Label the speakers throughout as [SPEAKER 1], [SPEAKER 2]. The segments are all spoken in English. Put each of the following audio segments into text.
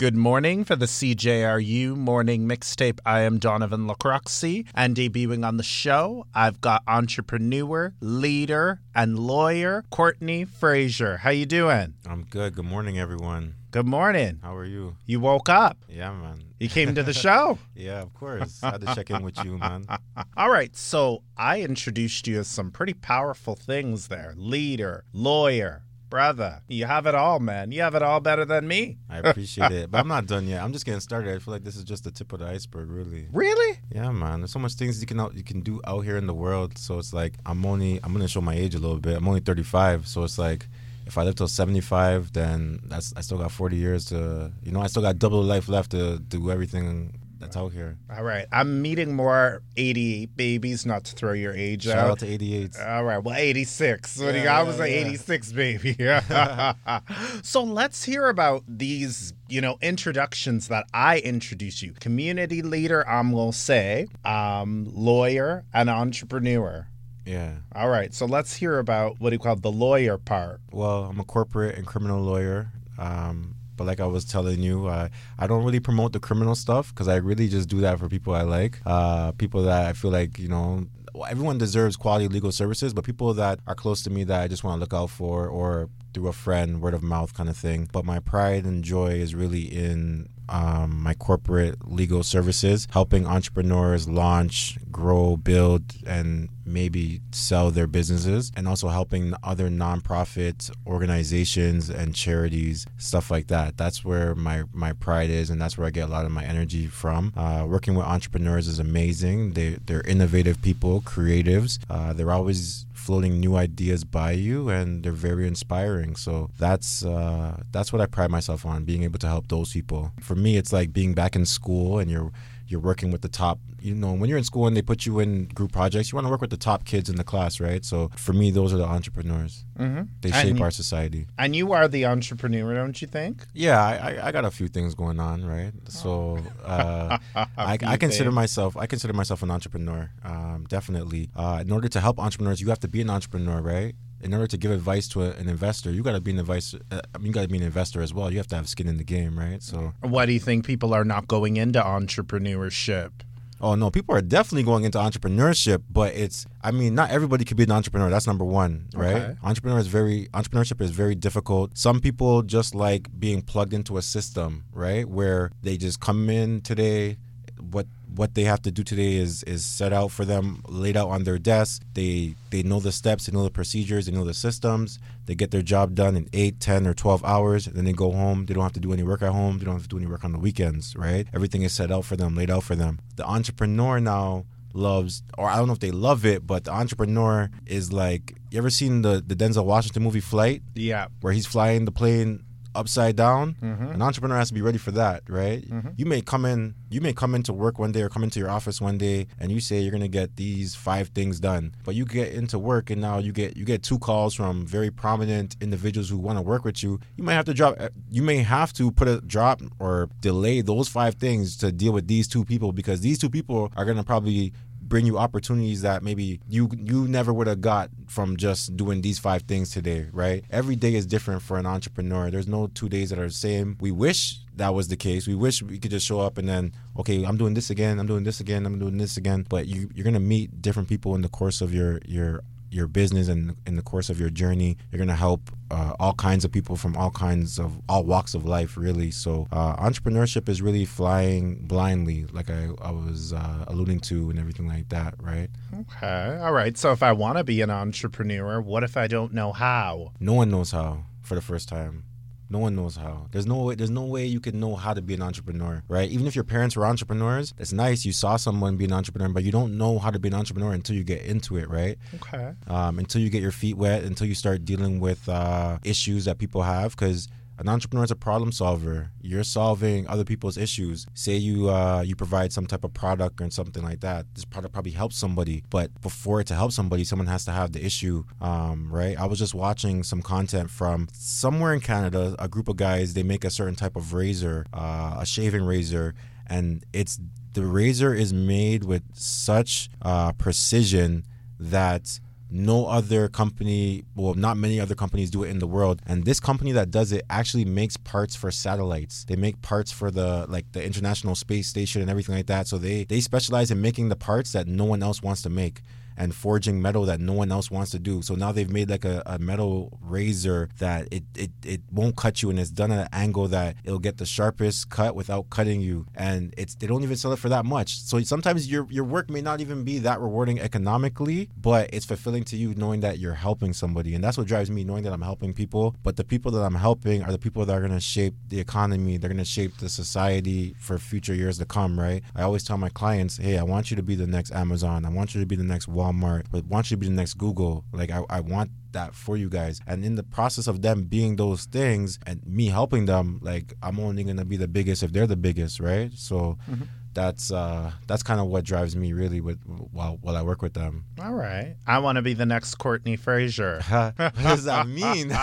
[SPEAKER 1] Good morning for the CJRU morning mixtape. I am Donovan Lacroixy, and debuting on the show, I've got entrepreneur, leader, and lawyer Courtney Fraser. How you doing?
[SPEAKER 2] I'm good. Good morning, everyone.
[SPEAKER 1] Good morning.
[SPEAKER 2] How are you?
[SPEAKER 1] You woke up.
[SPEAKER 2] Yeah, man.
[SPEAKER 1] You came to the show.
[SPEAKER 2] yeah, of course. I had to check in with you, man.
[SPEAKER 1] All right. So I introduced you as some pretty powerful things there leader, lawyer, brother. You have it all, man. You have it all better than me.
[SPEAKER 2] I appreciate it. But I'm not done yet. I'm just getting started. I feel like this is just the tip of the iceberg, really.
[SPEAKER 1] Really?
[SPEAKER 2] Yeah, man. There's so much things you can out, you can do out here in the world. So it's like I'm only I'm gonna show my age a little bit. I'm only 35, so it's like if I live till 75, then that's I still got 40 years to you know I still got double life left to do everything that's out here.
[SPEAKER 1] All right. I'm meeting more 88 babies, not to throw your age
[SPEAKER 2] Shout
[SPEAKER 1] out.
[SPEAKER 2] out to 88.
[SPEAKER 1] All right. Well, 86. What do you
[SPEAKER 2] Yeah,
[SPEAKER 1] I was
[SPEAKER 2] yeah,
[SPEAKER 1] an
[SPEAKER 2] yeah.
[SPEAKER 1] 86 baby. so let's hear about these, you know, introductions that I introduce you. Community leader, I'm going to say, um, lawyer, and entrepreneur.
[SPEAKER 2] Yeah.
[SPEAKER 1] All right. So let's hear about what do you call the lawyer part.
[SPEAKER 2] Well, I'm a corporate and criminal lawyer. Um, but like I was telling you, uh, I don't really promote the criminal stuff because I really just do that for people I like, uh, people that I feel like you know. Everyone deserves quality legal services, but people that are close to me that I just want to look out for, or through a friend, word of mouth kind of thing. But my pride and joy is really in um, my corporate legal services, helping entrepreneurs launch, grow, build, and maybe sell their businesses, and also helping other nonprofit organizations and charities, stuff like that. That's where my my pride is, and that's where I get a lot of my energy from. Uh, working with entrepreneurs is amazing. They they're innovative people, creatives. Uh, they're always floating new ideas by you and they're very inspiring. So that's uh, that's what i pride myself on being able to help those people. For me it's like being back in school and you're you're working with the top you know when you're in school and they put you in group projects you want to work with the top kids in the class right? So for me those are the entrepreneurs.
[SPEAKER 1] Mm-hmm.
[SPEAKER 2] they shape
[SPEAKER 1] you-
[SPEAKER 2] our society.
[SPEAKER 1] And you are the entrepreneur, don't you think?
[SPEAKER 2] yeah I, I, I got a few things going on right? So uh, I, I consider myself I consider myself an entrepreneur um, definitely. Uh, in order to help entrepreneurs you have to be an entrepreneur right in order to give advice to a, an investor you got to be an advice uh, I mean you got to be an investor as well you have to have skin in the game right so
[SPEAKER 1] Why do you think people are not going into entrepreneurship?
[SPEAKER 2] Oh no, people are definitely going into entrepreneurship, but it's I mean, not everybody could be an entrepreneur. That's number one, right?
[SPEAKER 1] Okay.
[SPEAKER 2] Entrepreneur is very entrepreneurship is very difficult. Some people just like being plugged into a system, right? Where they just come in today, what what they have to do today is is set out for them, laid out on their desk. They they know the steps, they know the procedures, they know the systems. They get their job done in eight, ten, or 12 hours. And then they go home. They don't have to do any work at home. They don't have to do any work on the weekends, right? Everything is set out for them, laid out for them. The entrepreneur now loves, or I don't know if they love it, but the entrepreneur is like, you ever seen the, the Denzel Washington movie Flight,
[SPEAKER 1] Yeah.
[SPEAKER 2] where he's flying the plane upside down?
[SPEAKER 1] Mhm.
[SPEAKER 2] An entrepreneur has to be ready for that, right?
[SPEAKER 1] Mhm.
[SPEAKER 2] You may come in, you may come into work one day or come into your office one day, and you say you're gonna get these five things done, but you get into work and now you get you get two calls from very prominent individuals who want to work with you. You may have to drop, you may have to put a drop or delay those five things to deal with these two people because these two people are gonna probably bring you opportunities that maybe you you never would have got from just doing these five things today, right? Every day is different for an entrepreneur. There's no two days that are the same. We wish that was the case. We wish we could just show up and then, okay, I'm doing this again, I'm doing this again, I'm doing this again. But you you're gonna meet different people in the course of your your your business and in the course of your journey you're going to help uh, all kinds of people from all kinds of all walks of life really so uh, entrepreneurship is really flying blindly like i, I was uh, alluding to and everything like that right
[SPEAKER 1] Okay. All right. So if I want to be an entrepreneur, what if I don't know how?
[SPEAKER 2] no one knows how for the first time no one knows how there's no way there's no way you can know how to be an entrepreneur right even if your parents were entrepreneurs it's nice you saw someone be an entrepreneur but you don't know how to be an entrepreneur until you get into it right
[SPEAKER 1] Okay.
[SPEAKER 2] um, until you get your feet wet, until you start dealing with uh, issues that people have. Because an entrepreneur is a problem solver. You're solving other people's issues. Say you uh, you provide some type of product or something like that. This product probably helps somebody, but before it to help somebody, someone has to have the issue, um, right? I was just watching some content from somewhere in Canada. A group of guys they make a certain type of razor, uh, a shaving razor, and it's the razor is made with such uh, precision that no other company, well, not many other companies do it in the world. And this company that does it actually makes parts for satellites. They make parts for the like the International Space Station and everything like that. So they they specialize in making the parts that no one else wants to make and forging metal that no one else wants to do. So now they've made like a, a metal razor that it, it, it won't cut you and it's done at an angle that it'll get the sharpest cut without cutting you. And it's they don't even sell it for that much. So sometimes your your work may not even be that rewarding economically, but it's fulfilling to you knowing that you're helping somebody. And that's what drives me, knowing that I'm helping people. But the people that I'm helping are the people that are gonna shape the economy, they're gonna shape the society for future years to come, right? I always tell my clients, hey, I want you to be the next Amazon, I want you to be the next Walmart Walmart, but want you to be the next Google. Like I, I want that for you guys. And in the process of them being those things and me helping them, like I'm only gonna be the biggest if they're the biggest, right? So mm-hmm that's uh that's kind of what drives me really with while while I work with them.
[SPEAKER 1] All right. I want to be the next Courtney Fraser.
[SPEAKER 2] what does that mean?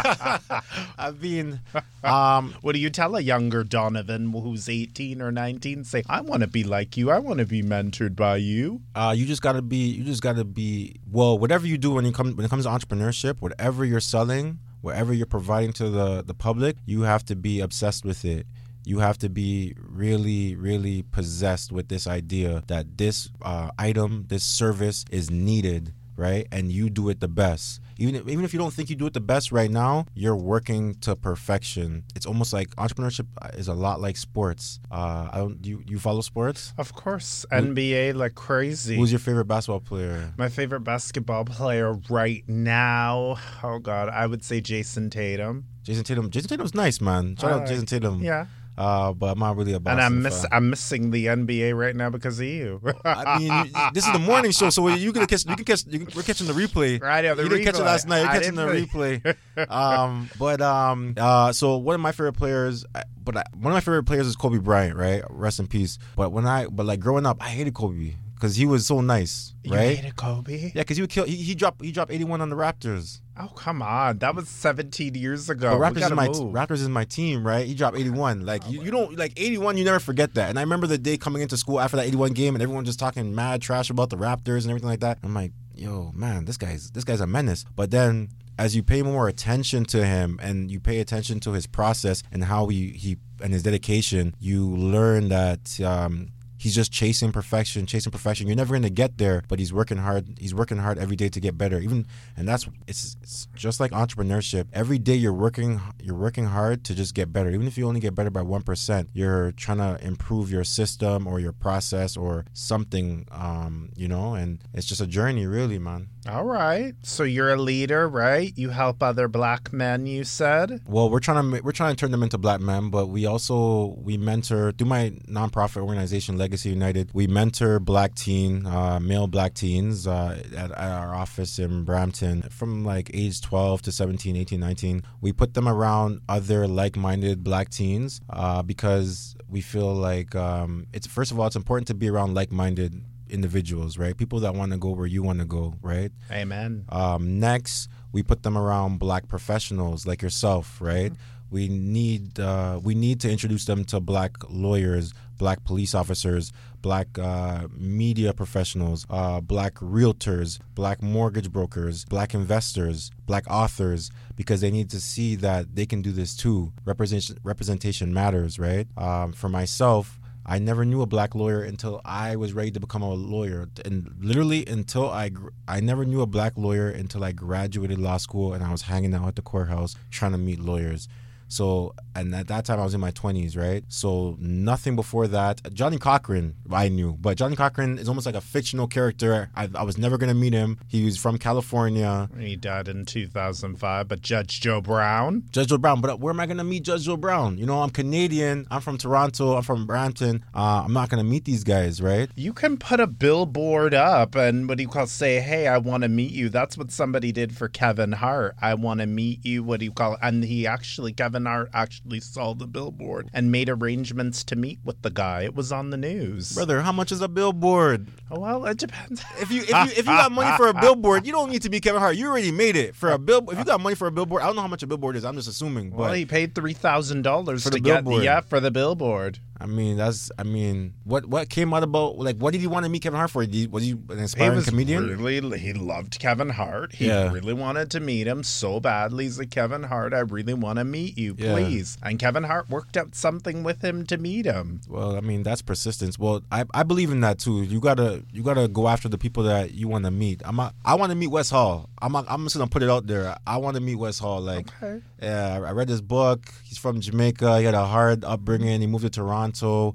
[SPEAKER 2] I mean um
[SPEAKER 1] what do you tell a younger Donovan who's 18 or 19 say I want to be like you. I want to be mentored by you.
[SPEAKER 2] Uh you just got to be you just got to be well whatever you do when you come when it comes to entrepreneurship, whatever you're selling, whatever you're providing to the the public, you have to be obsessed with it you have to be really, really possessed with this idea that this uh, item, this service is needed, right? And you do it the best. Even if, even if you don't think you do it the best right now, you're working to perfection. It's almost like entrepreneurship is a lot like sports. Uh, I don't. You you follow sports?
[SPEAKER 1] Of course, NBA like crazy.
[SPEAKER 2] Who's your favorite basketball player?
[SPEAKER 1] My favorite basketball player right now. Oh God, I would say Jayson Tatum.
[SPEAKER 2] Jayson Tatum. Jayson Tatum's nice, man. Shout uh, out Jayson Tatum.
[SPEAKER 1] Yeah.
[SPEAKER 2] Uh, but I'm not really a
[SPEAKER 1] And I'm miss fan. I'm missing the NBA right now because of you.
[SPEAKER 2] I mean, this is the morning show, so you can catch you can catch you can, we're catching the replay.
[SPEAKER 1] Right, yeah, the
[SPEAKER 2] you
[SPEAKER 1] didn't
[SPEAKER 2] catch it last night. You're catching the replay. um, but um, uh, so one of my favorite players, but I, one of my favorite players is Kobe Bryant, right? Rest in peace. But when I, but like growing up, I hated Kobe because he was so nice, right?
[SPEAKER 1] You hated Kobe?
[SPEAKER 2] Yeah, because he would kill. He, he dropped. He dropped 81 on the Raptors.
[SPEAKER 1] Oh come on, that was 17 years ago.
[SPEAKER 2] But Raptors is my move. Raptors is my team, right? He dropped 81. Like oh, you, you don't like 81. You never forget that. And I remember the day coming into school after that 81 game, and everyone just talking mad trash about the Raptors and everything like that. I'm like, yo, man, this guy's this guy's a menace. But then as you pay more attention to him and you pay attention to his process and how he he and his dedication, you learn that um, he's just chasing perfection, chasing perfection. You're never going to get there, but he's working hard. He's working hard every day to get better. Even and that's it's, it's just like entrepreneurship. Every day you're working you're working hard to just get better. Even if you only get better by 1%, you're trying to improve your system or your process or something um, you know, and it's just a journey really, man.
[SPEAKER 1] All right. So you're a leader, right? You help other black men, you said?
[SPEAKER 2] Well, we're trying to we're trying to turn them into black men, but we also we mentor through my nonprofit organization Legacy United. We mentor black teen, uh, male black teens uh, at, at, our office in Brampton from like age 12 to 17, 18, 19. We put them around other like-minded black teens uh, because we feel like um, it's first of all it's important to be around like-minded individuals, right? People that want to go where you want to go, right?
[SPEAKER 1] Amen.
[SPEAKER 2] Um, next, we put them around black professionals like yourself, right? Mm-hmm. We need uh, we need to introduce them to black lawyers, black police officers, black uh, media professionals, uh, black realtors, black mortgage brokers, black investors, black authors, because they need to see that they can do this too. Representation representation matters, right? Um, for myself, I never knew a black lawyer until I was ready to become a lawyer, and literally until I I never knew a black lawyer until I graduated law school and I was hanging out at the courthouse trying to meet lawyers. So, and at that time I was in my 20s, right? So, nothing before that. Johnnie Cochran, I knew, but Johnnie Cochran is almost like a fictional character. I, I was never going to meet him. He was from California.
[SPEAKER 1] He died in 2005, but Judge Joe Brown.
[SPEAKER 2] Judge Joe Brown, but where am I going to meet Judge Joe Brown? You know, I'm Canadian. I'm from Toronto. I'm from Brampton. Uh, I'm not going to meet these guys, right?
[SPEAKER 1] You can put a billboard up and what do you call say, hey, I want to meet you. That's what somebody did for Kevin Hart. I want to meet you. What do you call it? And he actually, Kevin Kevin Hart actually saw the billboard and made arrangements to meet with the guy. It was on the news.
[SPEAKER 2] Brother, how much is a billboard?
[SPEAKER 1] Oh, well, it depends.
[SPEAKER 2] If you if you if you got money for a billboard, you don't need to be Kevin Hart. You already made it for a uh, bill. If you uh, got money for a billboard, I don't know how much a billboard is. I'm just assuming.
[SPEAKER 1] Well, he paid three thousand dollars to get billboard. the yeah for the billboard.
[SPEAKER 2] I mean, that's. I mean, what what came out about like what did you want to meet Kevin Hart for? Did he- was he an
[SPEAKER 1] He
[SPEAKER 2] inspiring
[SPEAKER 1] was
[SPEAKER 2] comedian?
[SPEAKER 1] really he loved Kevin Hart. He
[SPEAKER 2] Yeah.
[SPEAKER 1] really wanted to meet him so badly. He's like Kevin Hart, I really want to meet you,
[SPEAKER 2] Yeah.
[SPEAKER 1] please. And Kevin Hart worked out something with him to meet him.
[SPEAKER 2] Well, I mean, that's persistence. Well, I, I believe in that too. You gotta you gotta go after the people that you want to meet. I'm not, I want to meet Wes Hall. I'm not, I'm just gonna put it out there. I want to meet Wes Hall. Like,
[SPEAKER 1] Okay.
[SPEAKER 2] yeah, I read this book. He's from Jamaica. He had a hard upbringing. He moved to Toronto,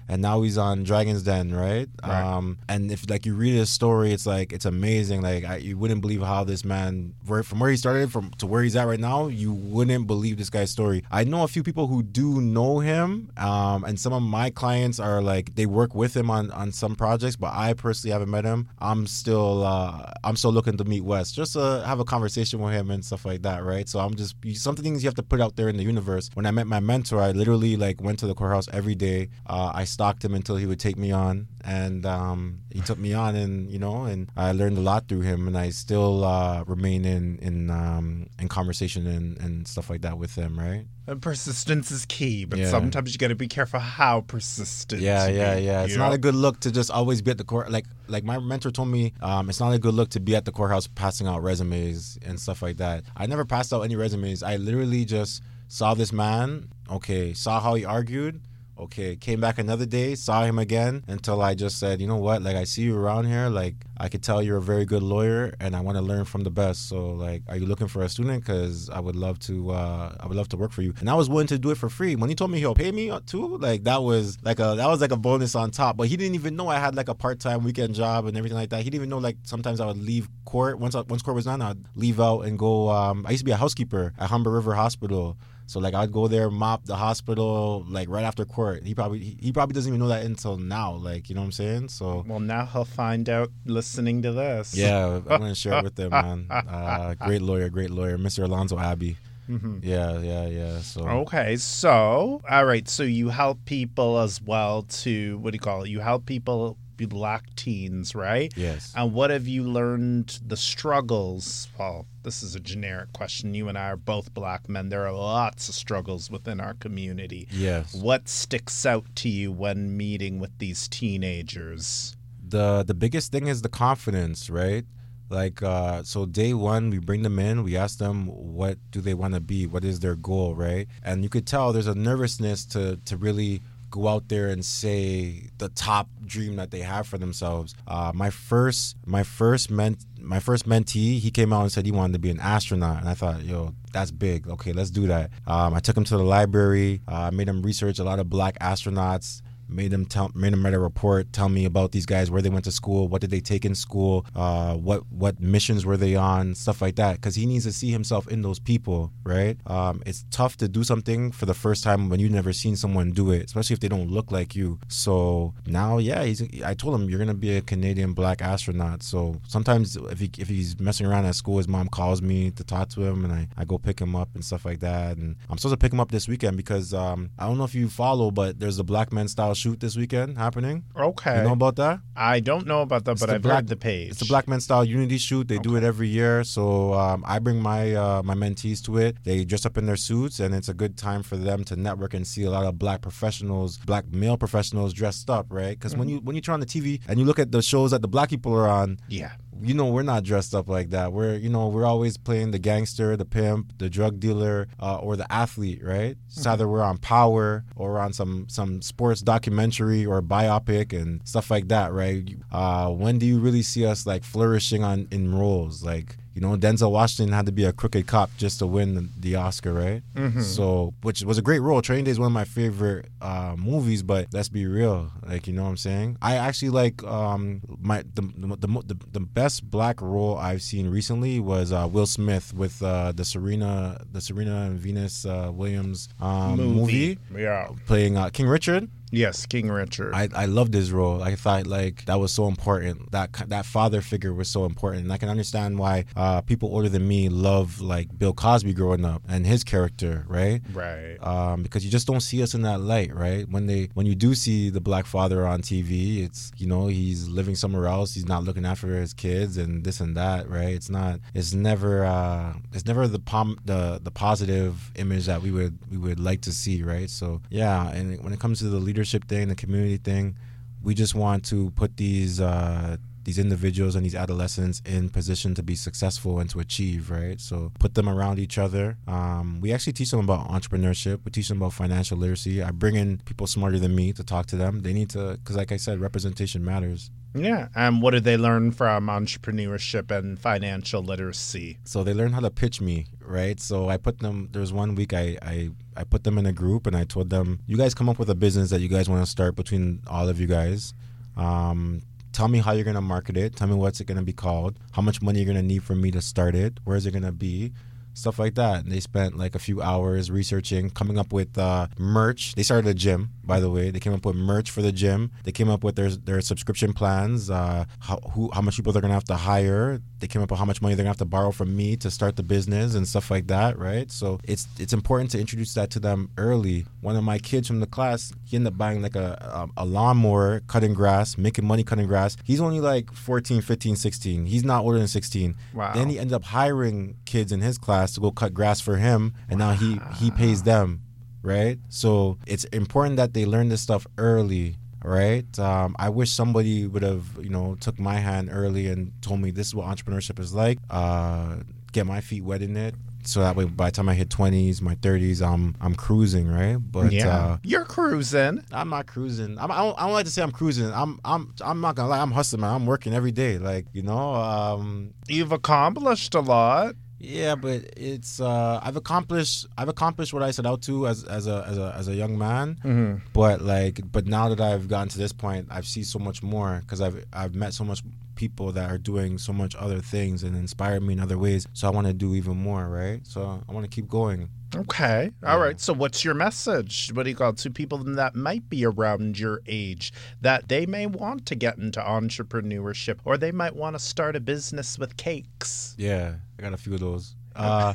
[SPEAKER 2] and now he's on Dragon's Den, right?
[SPEAKER 1] Right.
[SPEAKER 2] Um, and if like you read his story, it's like it's amazing. Like I, you wouldn't believe how this man, where, from where he started, from to where he's at right now, you wouldn't believe this guy's story. I know a few people who do know him, um, and some of my clients are like they work with him on on some projects, but I personally haven't met him. I'm still uh, I'm still looking to meet Wes, just to have a conversation with him and stuff like that, right? So I'm just some things you have to put out there in the universe. When I met my mentor, I literally like went to the courthouse every day. Uh, I stalked him until he would take me on, and um, he took me on, and you know, and I learned a lot through him, and I still uh, remain in in um, in conversation and, and stuff like that with him, right?
[SPEAKER 1] And persistence is key, but
[SPEAKER 2] Yeah.
[SPEAKER 1] sometimes you got to be careful how persistent.
[SPEAKER 2] Yeah,
[SPEAKER 1] you
[SPEAKER 2] yeah, yeah. It's not a good look to just always be at the court. Like, like my mentor told me, um, it's not a good look to be at the courthouse passing out resumes and stuff like that. I never passed out any resumes. I literally just saw this man. Okay, saw how he argued. Okay, came back another day, saw him again until I just said, you know what? Like, I see you around here. Like, I could tell you're a very good lawyer, and I want to learn from the best. So, like, are you looking for a student? Because I would love to. Uh, I would love to work for you. And I was willing to do it for free. When he told me he'll pay me uh, too, like that was like a that was like a bonus on top. But he didn't even know I had like a part time weekend job and everything like that. He didn't even know like sometimes I would leave court once I, once court was done. I'd leave out and go. Um, I used to be a housekeeper at Humber River Hospital. So like I'd go there, mop the hospital like right after court. He probably he, he probably doesn't even know that until now. Like you know what I'm saying? So
[SPEAKER 1] Well, now he'll find out listening to this.
[SPEAKER 2] yeah, I'm gonna share it with them, man. Uh, great lawyer, great lawyer, Mr. Alonzo Abbey. Mm-hmm. Yeah, yeah, yeah. So
[SPEAKER 1] Okay, so all right, so you help people as well to what do you call it? You help people be black teens, right?
[SPEAKER 2] yes,
[SPEAKER 1] And what have you learned the struggles? Well, this is a generic question. You and I are both black men. There are lots of struggles within our community.
[SPEAKER 2] yes.
[SPEAKER 1] What sticks out to you when meeting with these teenagers?
[SPEAKER 2] the the biggest thing is the confidence, right? Like uh so day one we bring them in, we ask them what do they want to be, what is their goal, right? And you could tell there's a nervousness to to really go out there and say the top dream that they have for themselves. Uh my first my first ment my first mentee, he came out and said he wanted to be an astronaut, and I thought, yo, that's big. Okay, let's do that. Um, I took him to the library. Uh, made him research a lot of black astronauts made them tell made them write a report tell me about these guys where they went to school what did they take in school uh, what what missions were they on stuff like that. Because he needs to see himself in those people right? Um, it's tough to do something for the first time when you've never seen someone do it especially if they don't look like you. So now yeah he's i told him you're gonna be a canadian black astronaut. So sometimes if he if he's messing around at school his mom calls me to talk to him and i, I go pick him up and stuff like that. And i'm supposed to pick him up this weekend because um, i don't know if you follow but there's a black men style shoot this weekend happening
[SPEAKER 1] Okay.
[SPEAKER 2] you know about that
[SPEAKER 1] I don't know about that, but I've
[SPEAKER 2] black-
[SPEAKER 1] heard the page.
[SPEAKER 2] it's the Black Men Style Unity Shoot. They do it every year. So um, I bring my uh, my mentees to it. They dress up in their suits, and it's a good time for them to network and see a lot of black professionals, black male professionals dressed up, right? Because when you when you turn on the TV and you look at the shows that the black people are on,
[SPEAKER 1] Yeah.
[SPEAKER 2] You know we're not dressed up like that. We're you know we're always playing the gangster, the pimp, the drug dealer, uh, or the athlete, right? It's either we're on Power or on some some sports documentary or biopic and stuff like that, right? Uh, when do you really see us like flourishing on in roles like? You know, Denzel Washington had to be a crooked cop just to win the, the Oscar, right? So, which was a great role. Training Day is one of my favorite uh, movies, but let's be real, like you know what I'm saying. I actually like um my the the, the, the, best black role I've seen recently was uh, Will Smith with uh, the Serena the Serena and Venus uh, Williams um, movie.
[SPEAKER 1] Yeah.
[SPEAKER 2] playing uh, King Richard.
[SPEAKER 1] Yes, King Richard.
[SPEAKER 2] I, I loved his role. I thought like that was so important. That that father figure was so important, and I can understand why uh, people older than me love like Bill Cosby growing up and his character, right?
[SPEAKER 1] right.
[SPEAKER 2] um, because you just don't see us in that light, right? When they when you do see the black father on TV, it's you know he's living somewhere else. He's not looking after his kids and this and that, right? It's not. It's never. Uh, it's never the pom- the the positive image that we would we would like to see, right? So yeah, and when it comes to the leadership leadership thing, the community thing. We just want to put these uh, these individuals and these adolescents in position to be successful and to achieve, right? So put them around each other. Um, we actually teach them about entrepreneurship. We teach them about financial literacy. I bring in people smarter than me to talk to them. They need to, because like I said, representation matters.
[SPEAKER 1] Yeah. And what did they learn from entrepreneurship and financial literacy?
[SPEAKER 2] So they learn how to pitch me, right? So I put them. There's one week I I I put them in a group and I told them, you guys come up with a business that you guys want to start between all of you guys. Um, tell me how you're going to market it. Tell me what's it going to be called. How much money you're going to need for me to start it. Where is it going to be? Stuff like that. And they spent like a few hours researching, coming up with uh, merch. They started a gym, by the way. They came up with merch for the gym. They came up with their their subscription plans, uh, how who, how much people they're gonna have to hire. They came up with how much money they're gonna have to borrow from me to start the business and stuff like that, right? So it's it's important to introduce that to them early. One of my kids from the class, he ended up buying like a, a, a lawnmower, cutting grass, making money cutting grass. He's only like 14, 15, 16. He's not older than 16.
[SPEAKER 1] Wow.
[SPEAKER 2] Then he ended up hiring kids in his class to go cut grass for him, and now he he pays them, right? So it's important that they learn this stuff early, right? Um, I wish somebody would have you know took my hand early and told me this is what entrepreneurship is like. Uh, get my feet wet in it. So that way, by the time I hit twenties, my thirties, I'm I'm cruising, right? But
[SPEAKER 1] yeah.
[SPEAKER 2] uh,
[SPEAKER 1] You're cruising.
[SPEAKER 2] I'm not cruising. I'm, I don't. I don't like to say I'm cruising. I'm. I'm. I'm not gonna lie. I'm hustling, man. I'm working every day. Like you know. Um,
[SPEAKER 1] You've accomplished a lot.
[SPEAKER 2] Yeah, but it's. Uh, I've accomplished. I've accomplished what I set out to as as a as a as a young man.
[SPEAKER 1] Mm-hmm.
[SPEAKER 2] But like, but now that I've gotten to this point, I've seen so much more because I've I've met so much people that are doing so much other things and inspired me in other ways. So I want to do even more, right? So I want to keep going.
[SPEAKER 1] Okay. All right. So, what's your message? What do you call it to people that might be around your age that they may want to get into entrepreneurship or they might want to start a business with cakes?
[SPEAKER 2] Yeah, I got a few of those. Uh,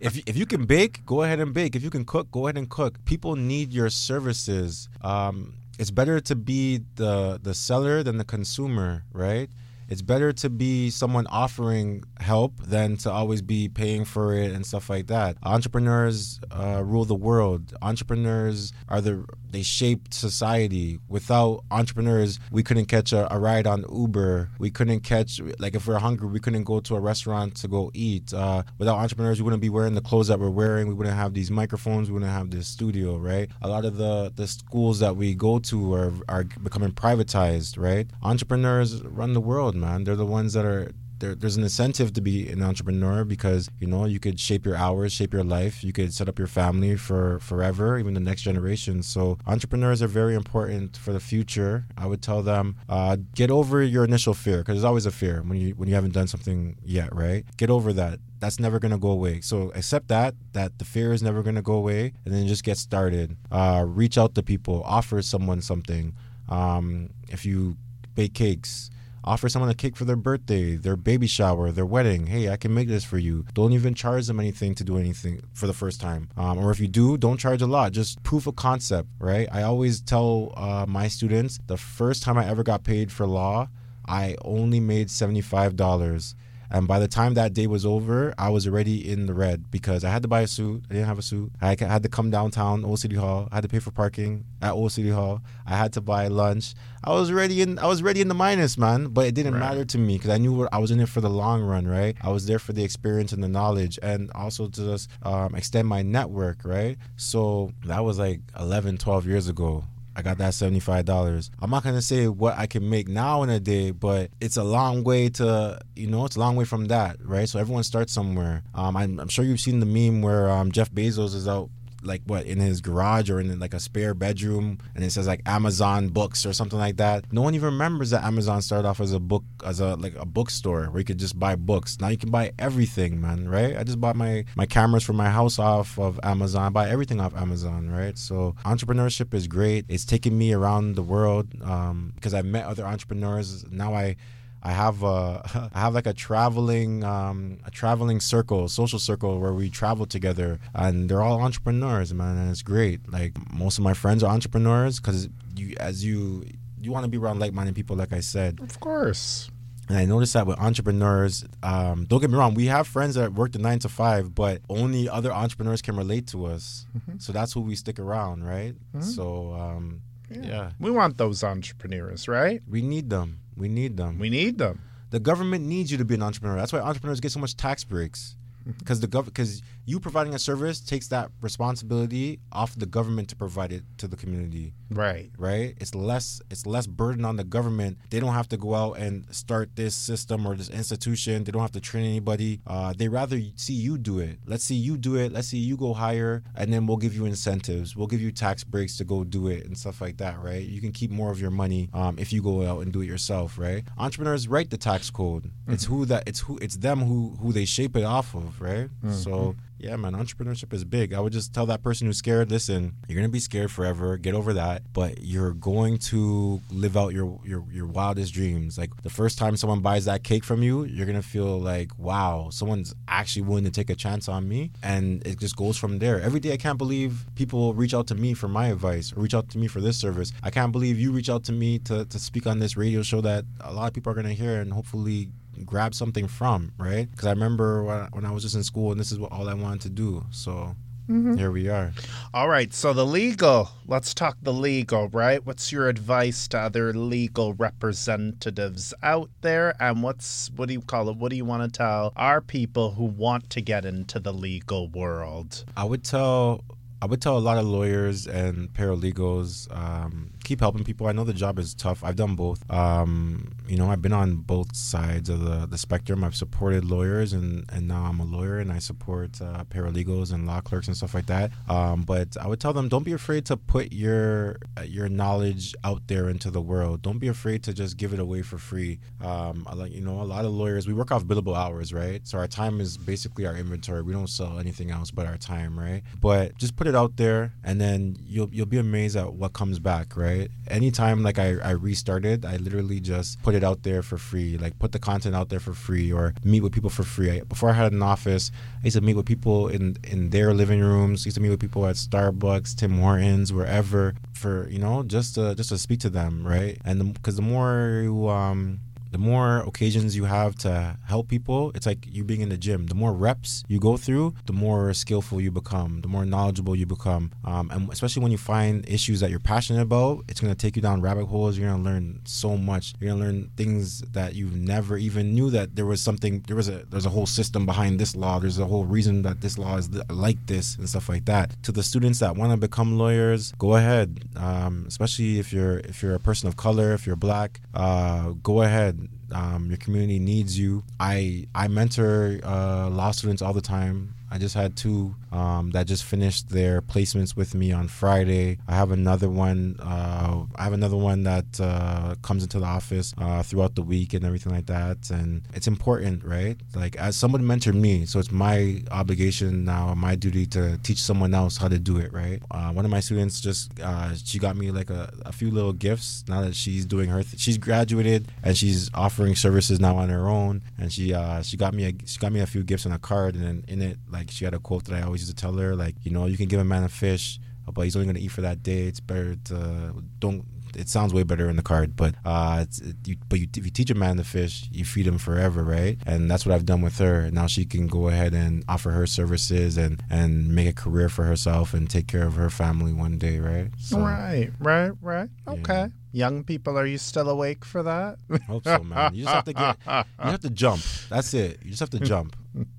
[SPEAKER 2] if if you can bake, go ahead and bake. If you can cook, go ahead and cook. People need your services. Um, it's better to be the the seller than the consumer, right? It's better to be someone offering help than to always be paying for it and stuff like that. Entrepreneurs uh, rule the world. Entrepreneurs are the they shape society. Without entrepreneurs, we couldn't catch a, a ride on Uber. We couldn't catch like if we're hungry, we couldn't go to a restaurant to go eat. Uh, without entrepreneurs, we wouldn't be wearing the clothes that we're wearing. We wouldn't have these microphones. We wouldn't have this studio, right? A lot of the the schools that we go to are are becoming privatized, right? Entrepreneurs run the world, man. They're the ones that are there, there's an incentive to be an entrepreneur because you know you could shape your hours, shape your life. You could set up your family for forever, even the next generation. So entrepreneurs are very important for the future. I would tell them uh, get over your initial fear because there's always a fear when you when you haven't done something yet, right? Get over that. That's never gonna go away. So accept that that the fear is never gonna go away, and then just get started. Uh, reach out to people, offer someone something. Um, if you bake cakes offer someone a cake for their birthday, their baby shower, their wedding. Hey, I can make this for you. Don't even charge them anything to do anything for the first time. Um, or if you do, don't charge a lot. Just proof of concept, right? I always tell uh, my students the first time I ever got paid for law, I only made $75. And by the time that day was over, I was already in the red because I had to buy a suit. I didn't have a suit. I had to come downtown, Old City Hall. I had to pay for parking at Old City Hall. I had to buy lunch. I was ready in. I was ready in the minus, man. But it didn't
[SPEAKER 1] Right.
[SPEAKER 2] matter to me because I knew what I was in it for the long run, right? I was there for the experience and the knowledge, and also to just um, extend my network, right? So that was like 11, 12 years ago. I got that $75. I'm not going to say what I can make now in a day, but it's a long way to, you know, it's a long way from that, right? So everyone starts somewhere. Um, I'm, I'm sure you've seen the meme where um, Jeff Bezos is out like what in his garage or in like a spare bedroom and it says like Amazon books or something like that. No one even remembers that Amazon started off as a book as a like a bookstore where you could just buy books. Now you can buy everything, man, right? I just bought my my cameras for my house off of Amazon. I buy everything off Amazon, right? So entrepreneurship is great. It's taken me around the world um, because I've met other entrepreneurs. Now I I have a I have like a traveling um, a traveling circle, social circle where we travel together, and they're all entrepreneurs, man, and it's great. Like most of my friends are entrepreneurs because you as you you want to be around like-minded people, like I said.
[SPEAKER 1] Of course.
[SPEAKER 2] And I noticed that with entrepreneurs, um, don't get me wrong, we have friends that work the nine to five, but only other entrepreneurs can relate to us. So that's who we stick around, right? So um, Yeah.
[SPEAKER 1] We want those entrepreneurs, right?
[SPEAKER 2] We need them. We need them.
[SPEAKER 1] We need them.
[SPEAKER 2] the government needs you to be an entrepreneur. That's why entrepreneurs get so much tax breaks. Because the government, because you providing a service takes that responsibility off the government to provide it to the community.
[SPEAKER 1] Right.
[SPEAKER 2] right? It's less it's less burden on the government. They don't have to go out and start this system or this institution. They don't have to train anybody. Uh, they rather see you do it. Let's see you do it. Let's see you go higher, and then we'll give you incentives. We'll give you tax breaks to go do it and stuff like that, right? You can keep more of your money um, if you go out and do it yourself, right? Entrepreneurs write the tax code. It's who that it's who it's them who who they shape it off of, right? So yeah, man, entrepreneurship is big. I would just tell that person who's scared, listen, you're gonna be scared forever. Get over that. But you're going to live out your your your wildest dreams. Like the first time someone buys that cake from you, you're gonna feel like, wow, someone's actually willing to take a chance on me. And it just goes from there. Every day I can't believe people reach out to me for my advice or reach out to me for this service. I can't believe you reach out to me to, to speak on this radio show that a lot of people are gonna hear and hopefully grab something from, right? Because I remember when, when I was just in school and this is what all I wanted to do. So mm-hmm. here we are.
[SPEAKER 1] All right. So the legal. Let's talk the legal, right? What's your advice to other legal representatives out there? And what's what do you call it? What do you want to tell our people who want to get into the legal world?
[SPEAKER 2] I would tell I would tell a lot of lawyers and paralegals um, keep helping people. I know the job is tough. I've done both. Um, you know, I've been on both sides of the, the spectrum. I've supported lawyers, and, and now I'm a lawyer, and I support uh, paralegals and law clerks and stuff like that. Um, but I would tell them, don't be afraid to put your your knowledge out there into the world. Don't be afraid to just give it away for free. Um, like you know, a lot of lawyers we work off billable hours, right? So our time is basically our inventory. We don't sell anything else but our time, right? But just put it out there, and then you'll you'll be amazed at what comes back, right? Anytime like I, I restarted, I literally just put it out there for free, like put the content out there for free, or meet with people for free. I, before I had an office, I used to meet with people in in their living rooms. I used to meet with people at Starbucks, Tim Hortons, wherever, for you know just to just to speak to them, right? And because the, the more you um the more occasions you have to help people, it's like you being in the gym. The more reps you go through, the more skillful you become, the more knowledgeable you become. Um, and especially when you find issues that you're passionate about, it's going to take you down rabbit holes. You're going to learn so much. You're going to learn things that you never even knew that there was something, there was a, there's a whole system behind this law. There's a whole reason that this law is like this and stuff like that. To the students that want to become lawyers, go ahead. Um, especially if you're, if you're a person of color, if you're black, uh, go ahead and um, your community needs you. I I mentor uh, law students all the time. I just had two um, that just finished their placements with me on Friday. I have another one. Uh, I have another one that uh, comes into the office uh, throughout the week and everything like that. And it's important, right? Like as someone mentored me, so it's my obligation now, my duty to teach someone else how to do it, right? Uh, one of my students just uh, she got me like a, a few little gifts. Now that she's doing her, th- she's graduated and she's offering services now on her own. And she uh, she got me a she got me a few gifts and a card, and then in it like she had a quote that I always used to tell her, like you know you can give a man a fish, but he's only gonna eat for that day. It's better to don't. It sounds way better in the card, but uh, it's, it, you, but you, if you teach a man to fish, you feed him forever, right? And that's what I've done with her. Now she can go ahead and offer her services and and make a career for herself and take care of her family one day, right? So,
[SPEAKER 1] Right, right, right.
[SPEAKER 2] Yeah.
[SPEAKER 1] Young people, are you still awake for that?
[SPEAKER 2] Hope so, man. You just have to get, you have to jump. That's it. You just have to jump.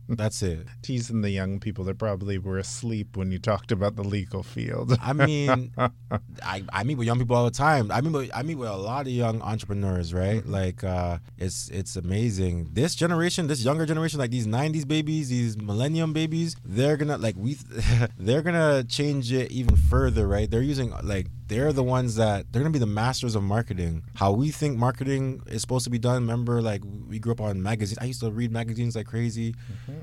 [SPEAKER 2] That's it.
[SPEAKER 1] Teasing the young people that probably were asleep when you talked about the legal field.
[SPEAKER 2] I mean, I, I meet with young people all the time. I mean, I meet with a lot of young entrepreneurs, right? Like, uh, it's it's amazing. This generation, this younger generation, like these '90s babies, these Millennium babies, they're gonna like we, they're gonna change it even further, right? They're using like they're the ones that they're gonna be the masters of marketing. How we think marketing is supposed to be done. Remember, like we grew up on magazines. I used to read magazines like crazy.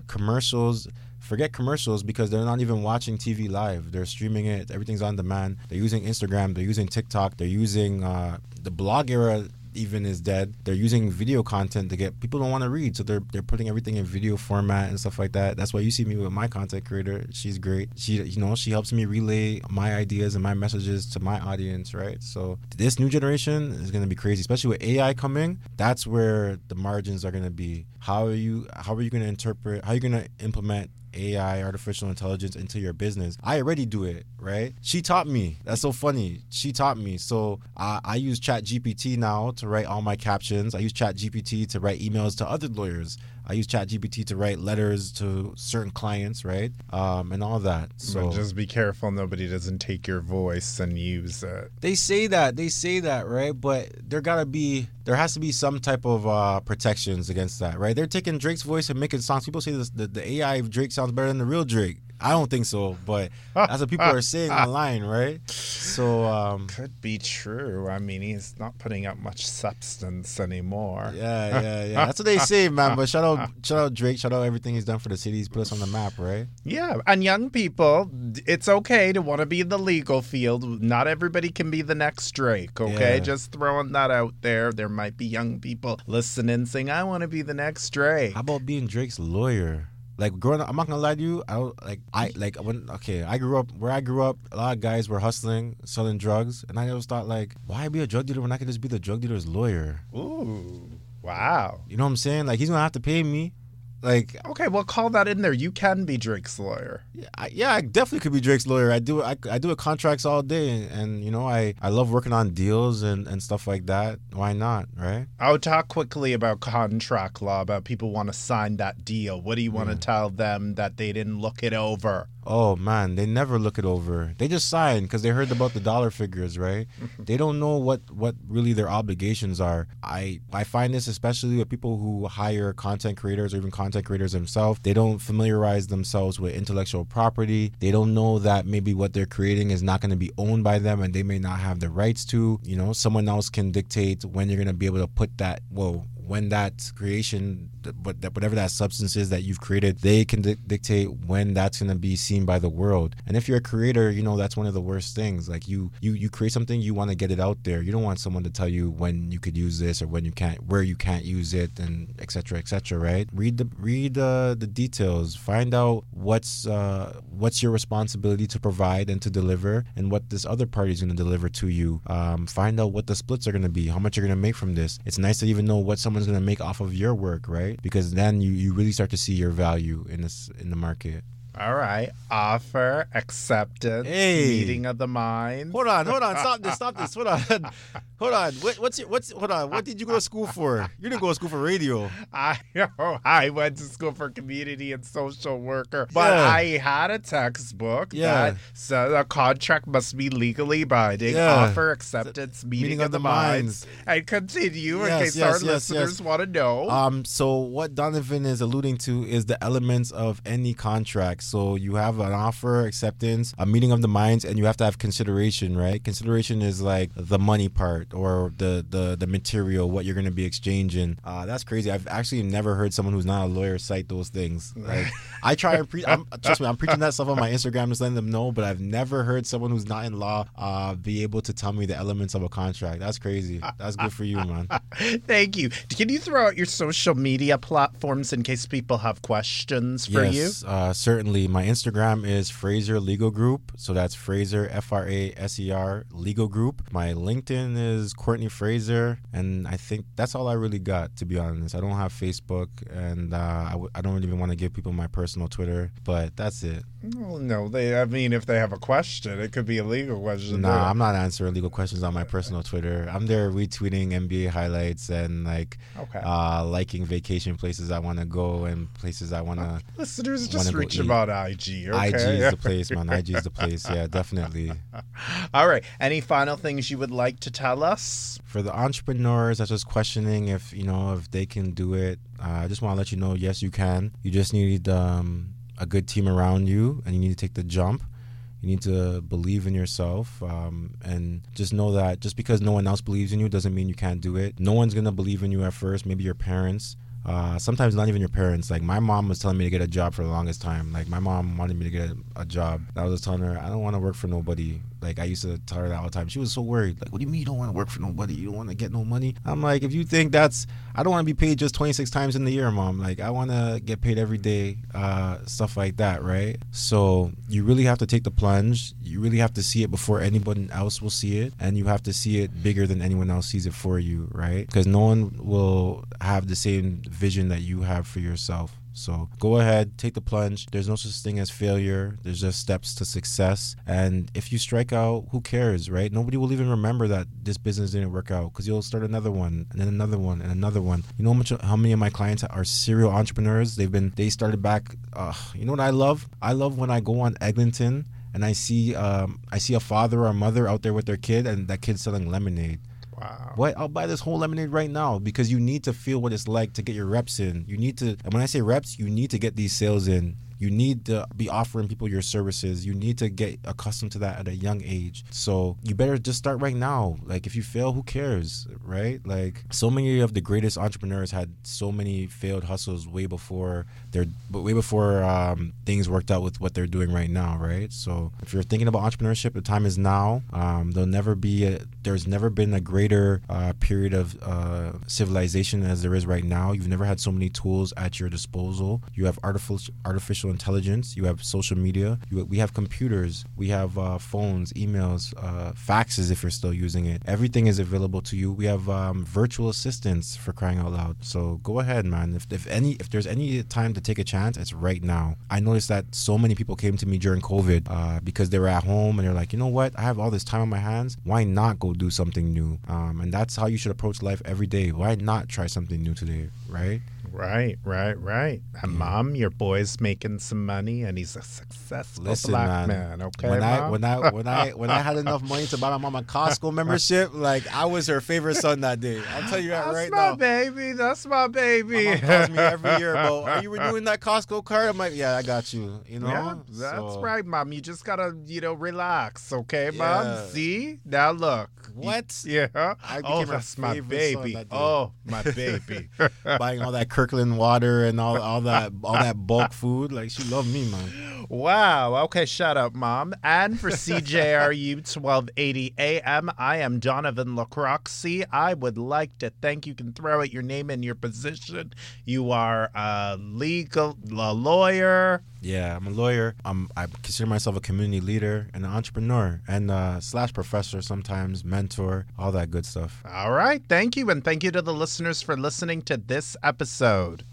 [SPEAKER 2] Commercials. Forget commercials because they're not even watching TV live. They're streaming it. Everything's on demand. They're using Instagram. They're using TikTok. They're using uh, the blog era. Even is dead. They're using video content to get people don't want to read, so they're they're putting everything in video format and stuff like that. That's why you see me with my content creator. She's great. She you know she helps me relay my ideas and my messages to my audience, right? So this new generation is gonna be crazy, especially with AI coming. That's where the margins are gonna be. How are you? How are you gonna interpret? How are you gonna implement AI, artificial intelligence into your business. I already do it, right? She taught me. That's so funny. She taught me. So uh, I use Chat GPT now to write all my captions. I use Chat GPT to write emails to other lawyers. I use ChatGPT to write letters to certain clients, right? Um, and all that. So
[SPEAKER 1] but just be careful nobody doesn't take your voice and use it.
[SPEAKER 2] They say that, they say that, right? But there gotta be, there has to be some type of uh, protections against that, right? They're taking Drake's voice and making songs. People say this, the, the AI of Drake sounds better than the real Drake. I don't think so, but that's what people are saying online, right? So um,
[SPEAKER 1] could be true. I mean, he's not putting out much substance anymore.
[SPEAKER 2] Yeah, yeah, yeah. That's what they say, man. But shout out, shout out Drake. Shout out everything he's done for the city. He's put us on the map, right?
[SPEAKER 1] Yeah, and young people, it's okay to want to be in the legal field. Not everybody can be the next Drake. Okay, yeah. just throwing that out there. There might be young people listening, saying, "I want to be the next Drake."
[SPEAKER 2] How about being Drake's lawyer? Like growing up, I'm not gonna lie to you. I like I like when okay, I grew up where I grew up. A lot of guys were hustling, selling drugs, and I always thought like, why be a drug dealer when I could just be the drug dealer's lawyer?
[SPEAKER 1] Ooh, wow.
[SPEAKER 2] You know what I'm saying? Like he's gonna have to pay me. Like
[SPEAKER 1] okay, well, call that in there. You can be Drake's lawyer.
[SPEAKER 2] Yeah, I, yeah, I definitely could be Drake's lawyer. I do I, I do it contracts all day, and, and, you know I, I love working on deals and, and stuff like that. Why not, right?
[SPEAKER 1] I'll talk quickly about contract law. About people want to sign that deal. What do you want to tell them that they didn't look it over?
[SPEAKER 2] Oh man, they never look it over. They just sign because they heard about the dollar figures, right? they don't know what what really their obligations are. I I find this especially with people who hire content creators or even content creators themselves. They don't familiarize themselves with intellectual property. They don't know that maybe what they're creating is not going to be owned by them and they may not have the rights to. You know, someone else can dictate when you're going to be able to put that. Whoa, when that creation, whatever that substance is that you've created, they can di- dictate when that's going to be seen by the world. And if you're a creator, you know that's one of the worst things. Like you, you, you create something, you want to get it out there. You don't want someone to tell you when you could use this or when you can't, where you can't use it, and etc. etc. right? Read the read the details. Find out what's uh, what's your responsibility to provide and to deliver, and what this other party is going to deliver to you. Um, find out what the splits are going to be, how much you're going to make from this. It's nice to even know what someone someone's going to make off of your work, right? Because then you, you really start to see your value in this in the market.
[SPEAKER 1] All right. Offer, acceptance, hey. meeting of the minds.
[SPEAKER 2] Hold on, hold on. Stop this, stop this. Hold on. Hold on. What, what's your, what's hold on. What did you go to school for? You didn't go to school for radio.
[SPEAKER 1] I oh, I went to school for community and social worker. But yeah. I had a textbook yeah. that said a contract must be legally binding. Yeah. Offer, acceptance, meeting, meeting of, of, the, the minds. minds. And continue yes, in case yes, our yes, listeners want to know.
[SPEAKER 2] Um so what Donovan is alluding to is the elements of any contract so you have an offer, acceptance, a meeting of the minds, and you have to have consideration, right? Consideration is like the money part or the the, the material, what you're going to be exchanging. Uh, that's crazy. I've actually never heard someone who's not a lawyer cite those things. Like I try and pre- I'm, trust me, I'm preaching that stuff on my Instagram, just letting them know. But I've never heard someone who's not in law uh, be able to tell me the elements of a contract. That's crazy. That's good for you, man.
[SPEAKER 1] Thank you. Can you throw out your social media platforms in case people have questions for
[SPEAKER 2] yes,
[SPEAKER 1] you?
[SPEAKER 2] Uh, certainly my Instagram is Fraser Legal Group. So that's Fraser, F R A S E R, Legal Group. My LinkedIn is Courtney Fraser. And I think that's all I really got, to be honest. I don't have Facebook and uh, I w- I don't even want to give people my personal Twitter, but that's it.
[SPEAKER 1] Well, no, they. I mean, if they have a question, it could be a legal question.
[SPEAKER 2] Nah. I'm not answering legal questions on my personal Twitter. I'm there retweeting NBA highlights and like okay. uh, liking vacation places I want to go and places I want to.
[SPEAKER 1] Listeners, just reach about IG. Okay?
[SPEAKER 2] IG is the place, man. IG is the place. Yeah, definitely.
[SPEAKER 1] All right. Any final things you would like to tell us
[SPEAKER 2] for the entrepreneurs that's just questioning if you know if they can do it? Uh, I just want to let you know, yes, you can. You just need um, a good team around you, and you need to take the jump. You need to believe in yourself um, and just know that just because no one else believes in you doesn't mean you can't do it. No one's going to believe in you at first, maybe your parents. Uh, sometimes not even your parents. Like my mom was telling me to get a job for the longest time. Like my mom wanted me to get a, a job. I was telling her I don't want to work for nobody. Like I used to tell her that all the time. She was so worried. Like, what do you mean you don't want to work for nobody? You don't want to get no money? I'm like, if you think that's, I don't want to be paid just 26 times in the year, mom. Like I want to get paid every day, uh, stuff like that, right? So you really have to take the plunge. You really have to see it before anyone else will see it, and you have to see it bigger than anyone else sees it for you, right? Because no one will have the same vision that you have for yourself. So go ahead, take the plunge. There's no such thing as failure. There's just steps to success. And if you strike out, who cares, right? Nobody will even remember that this business didn't work out because you'll start another one and then another one and another one. You know how much how many of my clients are serial entrepreneurs? They've been they started back. Uh, you know what I love? I love when I go on Eglinton and I see um, I see a father or a mother out there with their kid and that kid's selling lemonade.
[SPEAKER 1] Wow.
[SPEAKER 2] What? I'll buy this whole lemonade right now because you need to feel what it's like to get your reps in. You need to, and when I say reps, you need to get these sales in you need to be offering people your services. You need to get accustomed to that at a young age. So you better just start right now. Like if you fail, who cares, right? Like so many of the greatest entrepreneurs had so many failed hustles way before their, way before um, things worked out with what they're doing right now, right? So if you're thinking about entrepreneurship, the time is now. Um, there'll never be a, there's never been a greater uh, period of uh, civilization as there is right now. You've never had so many tools at your disposal. You have artificial artificial artificial intelligence. You have social media. You, we have computers. We have uh, phones, emails, uh, faxes if you're still using it. Everything is available to you. We have um, virtual assistants for crying out loud. So go ahead, man. If, if any if there's any time to take a chance, it's right now. I noticed that so many people came to me during COVID uh, because they were at home and they're like, you know what? I have all this time on my hands. Why not go do something new? Um, and that's how you should approach life every day. Why not try something new today, right?
[SPEAKER 1] Right, right, right. And yeah. Mm. mom, your boy's making some money, and he's a successful
[SPEAKER 2] Listen,
[SPEAKER 1] black
[SPEAKER 2] man,
[SPEAKER 1] man. Okay,
[SPEAKER 2] when
[SPEAKER 1] mom?
[SPEAKER 2] I when I when I when I had enough money to buy my mom a Costco membership, like I was her favorite son that day. I'll tell you that
[SPEAKER 1] That's
[SPEAKER 2] right
[SPEAKER 1] my
[SPEAKER 2] now.
[SPEAKER 1] baby. That's my baby.
[SPEAKER 2] My mom calls me every year about, are you renewing that Costco card? I'm like, yeah, I got you. You know,
[SPEAKER 1] yeah, that's
[SPEAKER 2] So-
[SPEAKER 1] right, mom. You just gotta, you know, relax, okay, mom. See now, look.
[SPEAKER 2] What?
[SPEAKER 1] Yeah.
[SPEAKER 2] I
[SPEAKER 1] oh,
[SPEAKER 2] became her
[SPEAKER 1] that's my baby.
[SPEAKER 2] that.
[SPEAKER 1] Oh, my baby.
[SPEAKER 2] buying all that Water and all all that all that bulk food. Like she loved me, man.
[SPEAKER 1] Wow. Okay, shut up, Mom. And for CJRU 1280 AM, I am Donovan Lacroxi. I would like to thank you. Can throw out your name and your position. You are a legal a lawyer.
[SPEAKER 2] Yeah, I'm a lawyer. I'm I consider myself a community leader and an entrepreneur and uh, slash professor sometimes, mentor, all that good stuff.
[SPEAKER 1] All right. Thank you. And thank you to the listeners for listening to this episode.